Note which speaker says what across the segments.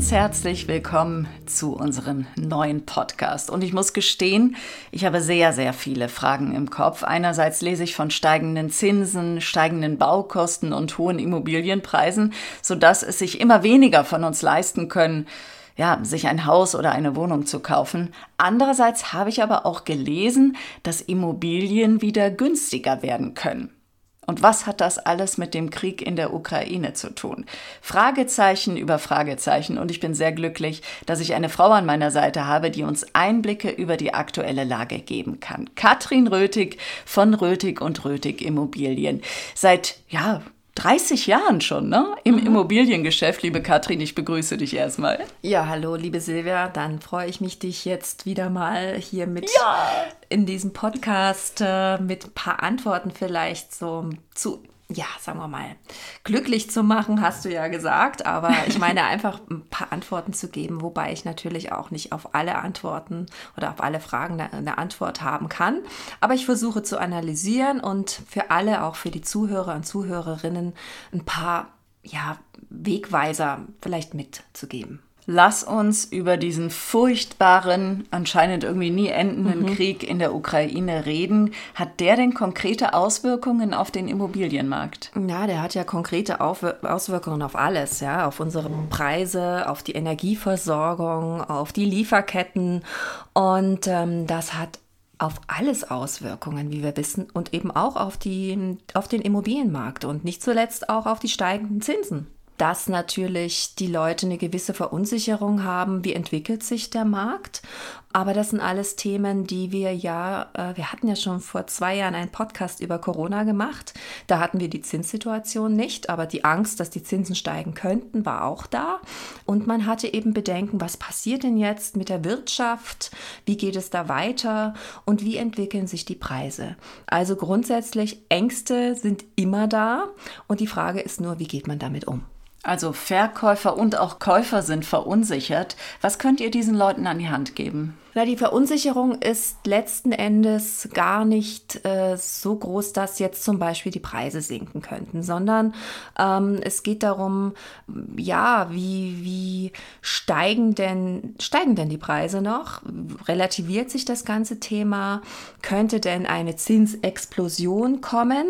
Speaker 1: Ganz herzlich willkommen zu unserem neuen Podcast. Und ich muss gestehen, ich habe sehr, sehr viele Fragen im Kopf. Einerseits lese ich von steigenden Zinsen, steigenden Baukosten und hohen Immobilienpreisen, sodass es sich immer weniger von uns leisten können, ja, sich ein Haus oder eine Wohnung zu kaufen. Andererseits habe ich aber auch gelesen, dass Immobilien wieder günstiger werden können. Und was hat das alles mit dem Krieg in der Ukraine zu tun? Fragezeichen über Fragezeichen. Und ich bin sehr glücklich, dass ich eine Frau an meiner Seite habe, die uns Einblicke über die aktuelle Lage geben kann. Katrin Rötig von Rötig und Rötig Immobilien. Seit, ja, 30 Jahren schon, ne? Im mhm. Immobiliengeschäft, liebe Katrin, ich begrüße dich erstmal.
Speaker 2: Ja, hallo, liebe Silvia, dann freue ich mich, dich jetzt wieder mal hier mit ja. in diesem Podcast äh, mit ein paar Antworten vielleicht so zu ja, sagen wir mal, glücklich zu machen, hast du ja gesagt. Aber ich meine einfach ein paar Antworten zu geben, wobei ich natürlich auch nicht auf alle Antworten oder auf alle Fragen eine Antwort haben kann. Aber ich versuche zu analysieren und für alle, auch für die Zuhörer und Zuhörerinnen, ein paar ja, Wegweiser vielleicht mitzugeben.
Speaker 1: Lass uns über diesen furchtbaren, anscheinend irgendwie nie endenden mhm. Krieg in der Ukraine reden. Hat der denn konkrete Auswirkungen auf den Immobilienmarkt?
Speaker 2: Ja, der hat ja konkrete Auswirkungen auf alles, ja, auf unsere Preise, auf die Energieversorgung, auf die Lieferketten. Und ähm, das hat auf alles Auswirkungen, wie wir wissen, und eben auch auf, die, auf den Immobilienmarkt und nicht zuletzt auch auf die steigenden Zinsen dass natürlich die Leute eine gewisse Verunsicherung haben, wie entwickelt sich der Markt. Aber das sind alles Themen, die wir ja, äh, wir hatten ja schon vor zwei Jahren einen Podcast über Corona gemacht. Da hatten wir die Zinssituation nicht, aber die Angst, dass die Zinsen steigen könnten, war auch da. Und man hatte eben Bedenken, was passiert denn jetzt mit der Wirtschaft? Wie geht es da weiter? Und wie entwickeln sich die Preise? Also grundsätzlich, Ängste sind immer da. Und die Frage ist nur, wie geht man damit um?
Speaker 1: Also Verkäufer und auch Käufer sind verunsichert. Was könnt ihr diesen Leuten an die Hand geben?
Speaker 2: Na, die Verunsicherung ist letzten Endes gar nicht äh, so groß, dass jetzt zum Beispiel die Preise sinken könnten, sondern ähm, es geht darum, ja, wie, wie steigen denn, steigen denn die Preise noch? Relativiert sich das ganze Thema? Könnte denn eine Zinsexplosion kommen?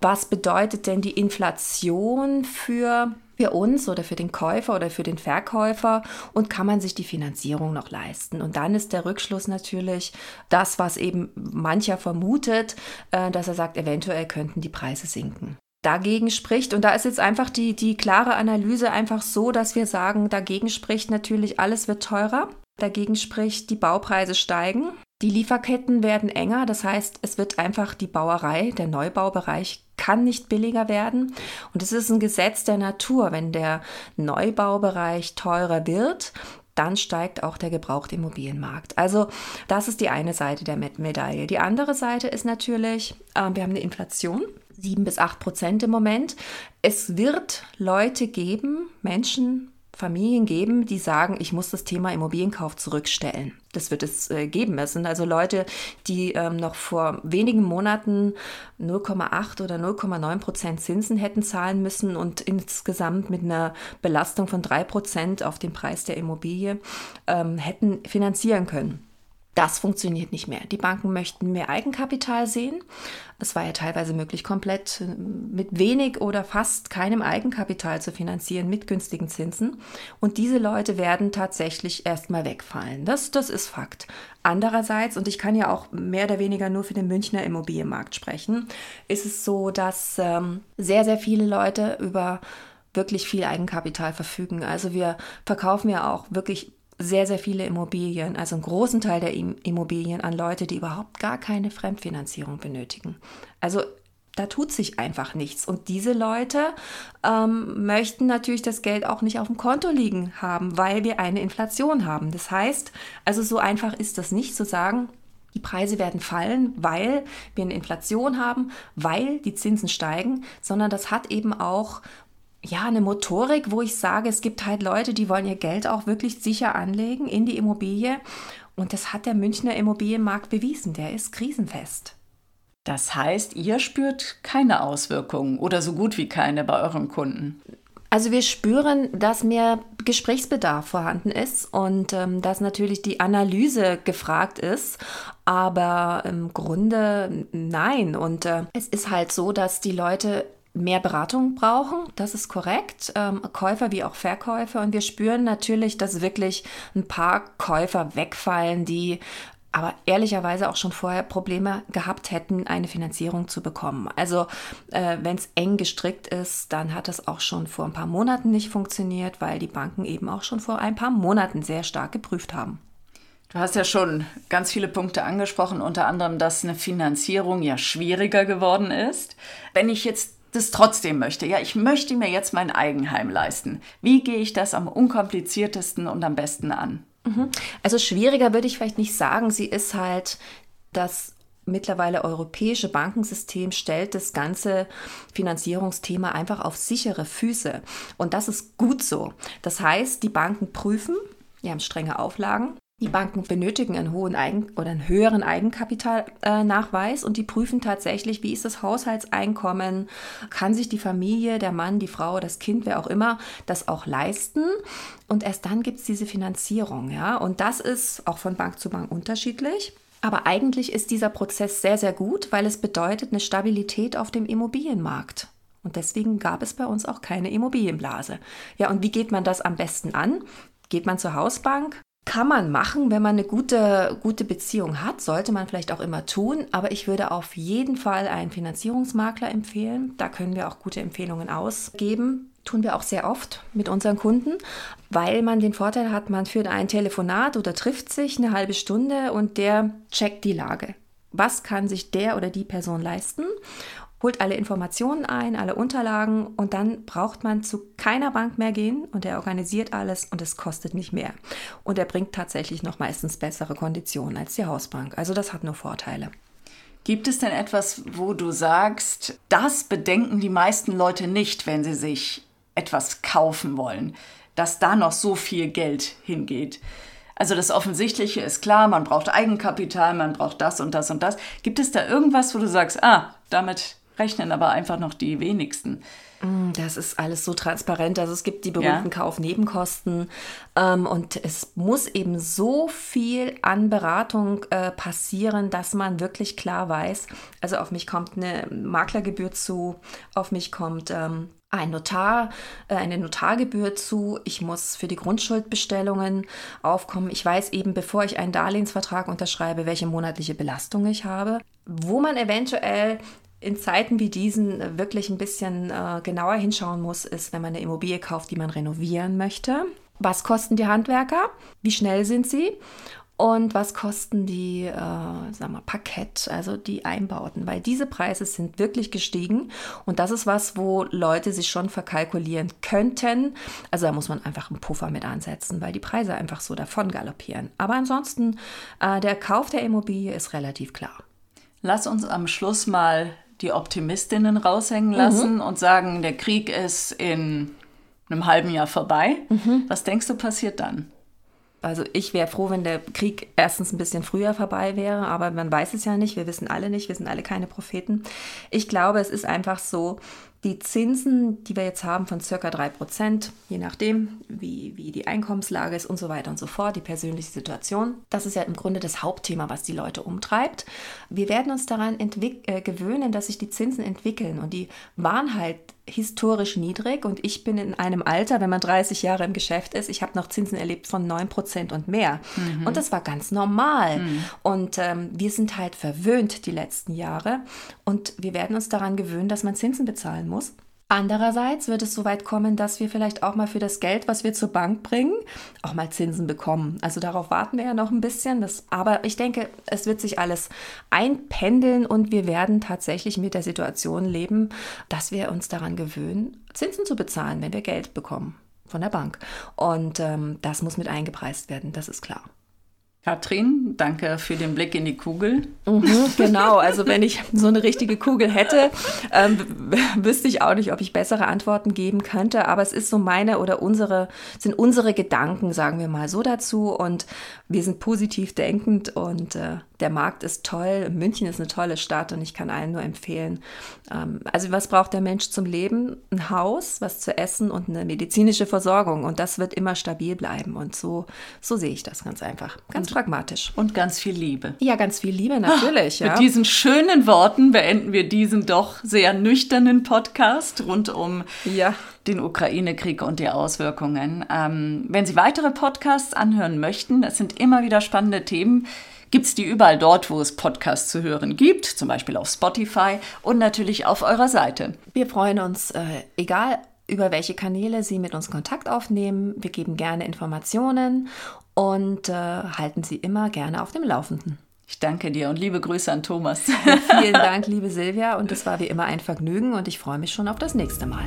Speaker 2: Was bedeutet denn die Inflation für für uns oder für den Käufer oder für den Verkäufer und kann man sich die Finanzierung noch leisten. Und dann ist der Rückschluss natürlich das, was eben mancher vermutet, äh, dass er sagt, eventuell könnten die Preise sinken dagegen spricht. Und da ist jetzt einfach die, die klare Analyse einfach so, dass wir sagen, dagegen spricht natürlich, alles wird teurer. Dagegen spricht, die Baupreise steigen. Die Lieferketten werden enger, das heißt, es wird einfach die Bauerei, der Neubaubereich kann nicht billiger werden. Und es ist ein Gesetz der Natur. Wenn der Neubaubereich teurer wird, dann steigt auch der Gebrauchtimmobilienmarkt. Also das ist die eine Seite der Medaille. Die andere Seite ist natürlich, äh, wir haben eine Inflation. 7 bis 8 Prozent im Moment. Es wird Leute geben, Menschen, Familien geben, die sagen, ich muss das Thema Immobilienkauf zurückstellen. Das wird es äh, geben. Es sind also Leute, die ähm, noch vor wenigen Monaten 0,8 oder 0,9 Prozent Zinsen hätten zahlen müssen und insgesamt mit einer Belastung von 3 Prozent auf den Preis der Immobilie ähm, hätten finanzieren können. Das funktioniert nicht mehr. Die Banken möchten mehr Eigenkapital sehen. Es war ja teilweise möglich, komplett äh, mit wenig oder fast keinem Eigenkapital zu finanzieren mit günstigen Zinsen. Und diese Leute werden tatsächlich erstmal wegfallen. Das, das ist Fakt. Andererseits, und ich kann ja auch mehr oder weniger nur für den Münchner Immobilienmarkt sprechen, ist es so, dass ähm, sehr, sehr viele Leute über wirklich viel Eigenkapital verfügen. Also wir verkaufen ja auch wirklich sehr, sehr viele Immobilien, also einen großen Teil der Immobilien an Leute, die überhaupt gar keine Fremdfinanzierung benötigen. Also da tut sich einfach nichts. Und diese Leute ähm, möchten natürlich das Geld auch nicht auf dem Konto liegen haben, weil wir eine Inflation haben. Das heißt, also so einfach ist das nicht zu sagen, die Preise werden fallen, weil wir eine Inflation haben, weil die Zinsen steigen, sondern das hat eben auch ja, eine Motorik, wo ich sage, es gibt halt Leute, die wollen ihr Geld auch wirklich sicher anlegen in die Immobilie. Und das hat der Münchner Immobilienmarkt bewiesen. Der ist krisenfest.
Speaker 1: Das heißt, ihr spürt keine Auswirkungen oder so gut wie keine bei euren Kunden.
Speaker 2: Also wir spüren, dass mehr Gesprächsbedarf vorhanden ist und ähm, dass natürlich die Analyse gefragt ist, aber im Grunde nein. Und äh, es ist halt so, dass die Leute mehr Beratung brauchen, das ist korrekt, ähm, Käufer wie auch Verkäufer. Und wir spüren natürlich, dass wirklich ein paar Käufer wegfallen, die aber ehrlicherweise auch schon vorher Probleme gehabt hätten, eine Finanzierung zu bekommen. Also äh, wenn es eng gestrickt ist, dann hat es auch schon vor ein paar Monaten nicht funktioniert, weil die Banken eben auch schon vor ein paar Monaten sehr stark geprüft haben.
Speaker 1: Du hast ja schon ganz viele Punkte angesprochen, unter anderem, dass eine Finanzierung ja schwieriger geworden ist. Wenn ich jetzt das trotzdem möchte, ja, ich möchte mir jetzt mein Eigenheim leisten. Wie gehe ich das am unkompliziertesten und am besten an?
Speaker 2: Mhm. Also schwieriger würde ich vielleicht nicht sagen. Sie ist halt das mittlerweile europäische Bankensystem stellt das ganze Finanzierungsthema einfach auf sichere Füße. Und das ist gut so. Das heißt, die Banken prüfen, die haben strenge Auflagen, die Banken benötigen einen hohen Eigen oder einen höheren Eigenkapitalnachweis und die prüfen tatsächlich, wie ist das Haushaltseinkommen, kann sich die Familie, der Mann, die Frau, das Kind, wer auch immer, das auch leisten. Und erst dann gibt es diese Finanzierung, ja. Und das ist auch von Bank zu Bank unterschiedlich. Aber eigentlich ist dieser Prozess sehr, sehr gut, weil es bedeutet eine Stabilität auf dem Immobilienmarkt. Und deswegen gab es bei uns auch keine Immobilienblase. Ja, und wie geht man das am besten an? Geht man zur Hausbank, kann man machen, wenn man eine gute, gute Beziehung hat, sollte man vielleicht auch immer tun, aber ich würde auf jeden Fall einen Finanzierungsmakler empfehlen. Da können wir auch gute Empfehlungen ausgeben. Tun wir auch sehr oft mit unseren Kunden, weil man den Vorteil hat, man führt ein Telefonat oder trifft sich eine halbe Stunde und der checkt die Lage. Was kann sich der oder die Person leisten? Holt alle Informationen ein, alle Unterlagen und dann braucht man zu keiner Bank mehr gehen und er organisiert alles und es kostet nicht mehr. Und er bringt tatsächlich noch meistens bessere Konditionen als die Hausbank. Also das hat nur Vorteile.
Speaker 1: Gibt es denn etwas, wo du sagst, das bedenken die meisten Leute nicht, wenn sie sich etwas kaufen wollen, dass da noch so viel Geld hingeht? Also das Offensichtliche ist klar, man braucht Eigenkapital, man braucht das und das und das. Gibt es da irgendwas, wo du sagst, ah, damit rechnen aber einfach noch die wenigsten.
Speaker 2: Mm, das ist alles so transparent. Also es gibt die berühmten ja. Kaufnebenkosten ähm, und es muss eben so viel an Beratung äh, passieren, dass man wirklich klar weiß, also auf mich kommt eine Maklergebühr zu, auf mich kommt ähm, ein Notar, äh, eine Notargebühr zu. Ich muss für die Grundschuldbestellungen aufkommen. Ich weiß eben, bevor ich einen Darlehensvertrag unterschreibe, welche monatliche Belastung ich habe. Wo man eventuell in Zeiten wie diesen wirklich ein bisschen äh, genauer hinschauen muss, ist, wenn man eine Immobilie kauft, die man renovieren möchte. Was kosten die Handwerker? Wie schnell sind sie? Und was kosten die, äh, sagen wir, Parkett, also die Einbauten? Weil diese Preise sind wirklich gestiegen und das ist was, wo Leute sich schon verkalkulieren könnten. Also da muss man einfach einen Puffer mit ansetzen, weil die Preise einfach so davon galoppieren. Aber ansonsten, äh, der Kauf der Immobilie ist relativ klar.
Speaker 1: Lass uns am Schluss mal die Optimistinnen raushängen lassen mhm. und sagen, der Krieg ist in einem halben Jahr vorbei. Mhm. Was denkst du passiert dann?
Speaker 2: Also ich wäre froh, wenn der Krieg erstens ein bisschen früher vorbei wäre, aber man weiß es ja nicht. Wir wissen alle nicht, wir sind alle keine Propheten. Ich glaube, es ist einfach so, die Zinsen, die wir jetzt haben von circa 3%, je nachdem, wie, wie die Einkommenslage ist und so weiter und so fort, die persönliche Situation, das ist ja im Grunde das Hauptthema, was die Leute umtreibt. Wir werden uns daran äh, gewöhnen, dass sich die Zinsen entwickeln und die waren halt historisch niedrig und ich bin in einem Alter, wenn man 30 Jahre im Geschäft ist, ich habe noch Zinsen erlebt von 9% und mehr. Mhm. Und das war ganz normal. Mhm. Und ähm, wir sind halt verwöhnt die letzten Jahre und wir werden uns daran gewöhnen, dass man Zinsen bezahlen muss. Andererseits wird es so weit kommen, dass wir vielleicht auch mal für das Geld, was wir zur Bank bringen, auch mal Zinsen bekommen. Also darauf warten wir ja noch ein bisschen. Das, aber ich denke, es wird sich alles einpendeln und wir werden tatsächlich mit der Situation leben, dass wir uns daran gewöhnen, Zinsen zu bezahlen, wenn wir Geld bekommen von der Bank. Und ähm, das muss mit eingepreist werden, das ist klar.
Speaker 1: Katrin, danke für den Blick in die Kugel.
Speaker 2: Mhm, genau, also wenn ich so eine richtige Kugel hätte, ähm, wüsste ich auch nicht, ob ich bessere Antworten geben könnte. Aber es ist so meine oder unsere, sind unsere Gedanken, sagen wir mal so dazu. Und wir sind positiv denkend und äh, der Markt ist toll, München ist eine tolle Stadt und ich kann allen nur empfehlen. Ähm, also was braucht der Mensch zum Leben? Ein Haus, was zu essen und eine medizinische Versorgung und das wird immer stabil bleiben und so, so sehe ich das ganz einfach, ganz und, pragmatisch.
Speaker 1: Und ganz viel Liebe.
Speaker 2: Ja, ganz viel Liebe natürlich.
Speaker 1: Ach, ja. Mit diesen schönen Worten beenden wir diesen doch sehr nüchternen Podcast rund um ja den Ukraine-Krieg und die Auswirkungen. Ähm, wenn Sie weitere Podcasts anhören möchten, das sind immer wieder spannende Themen, gibt es die überall dort, wo es Podcasts zu hören gibt, zum Beispiel auf Spotify und natürlich auf eurer Seite.
Speaker 2: Wir freuen uns, äh, egal über welche Kanäle Sie mit uns Kontakt aufnehmen. Wir geben gerne Informationen und äh, halten Sie immer gerne auf dem Laufenden.
Speaker 1: Ich danke dir und liebe Grüße an Thomas.
Speaker 2: Vielen Dank, liebe Silvia. Und es war wie immer ein Vergnügen und ich freue mich schon auf das nächste Mal.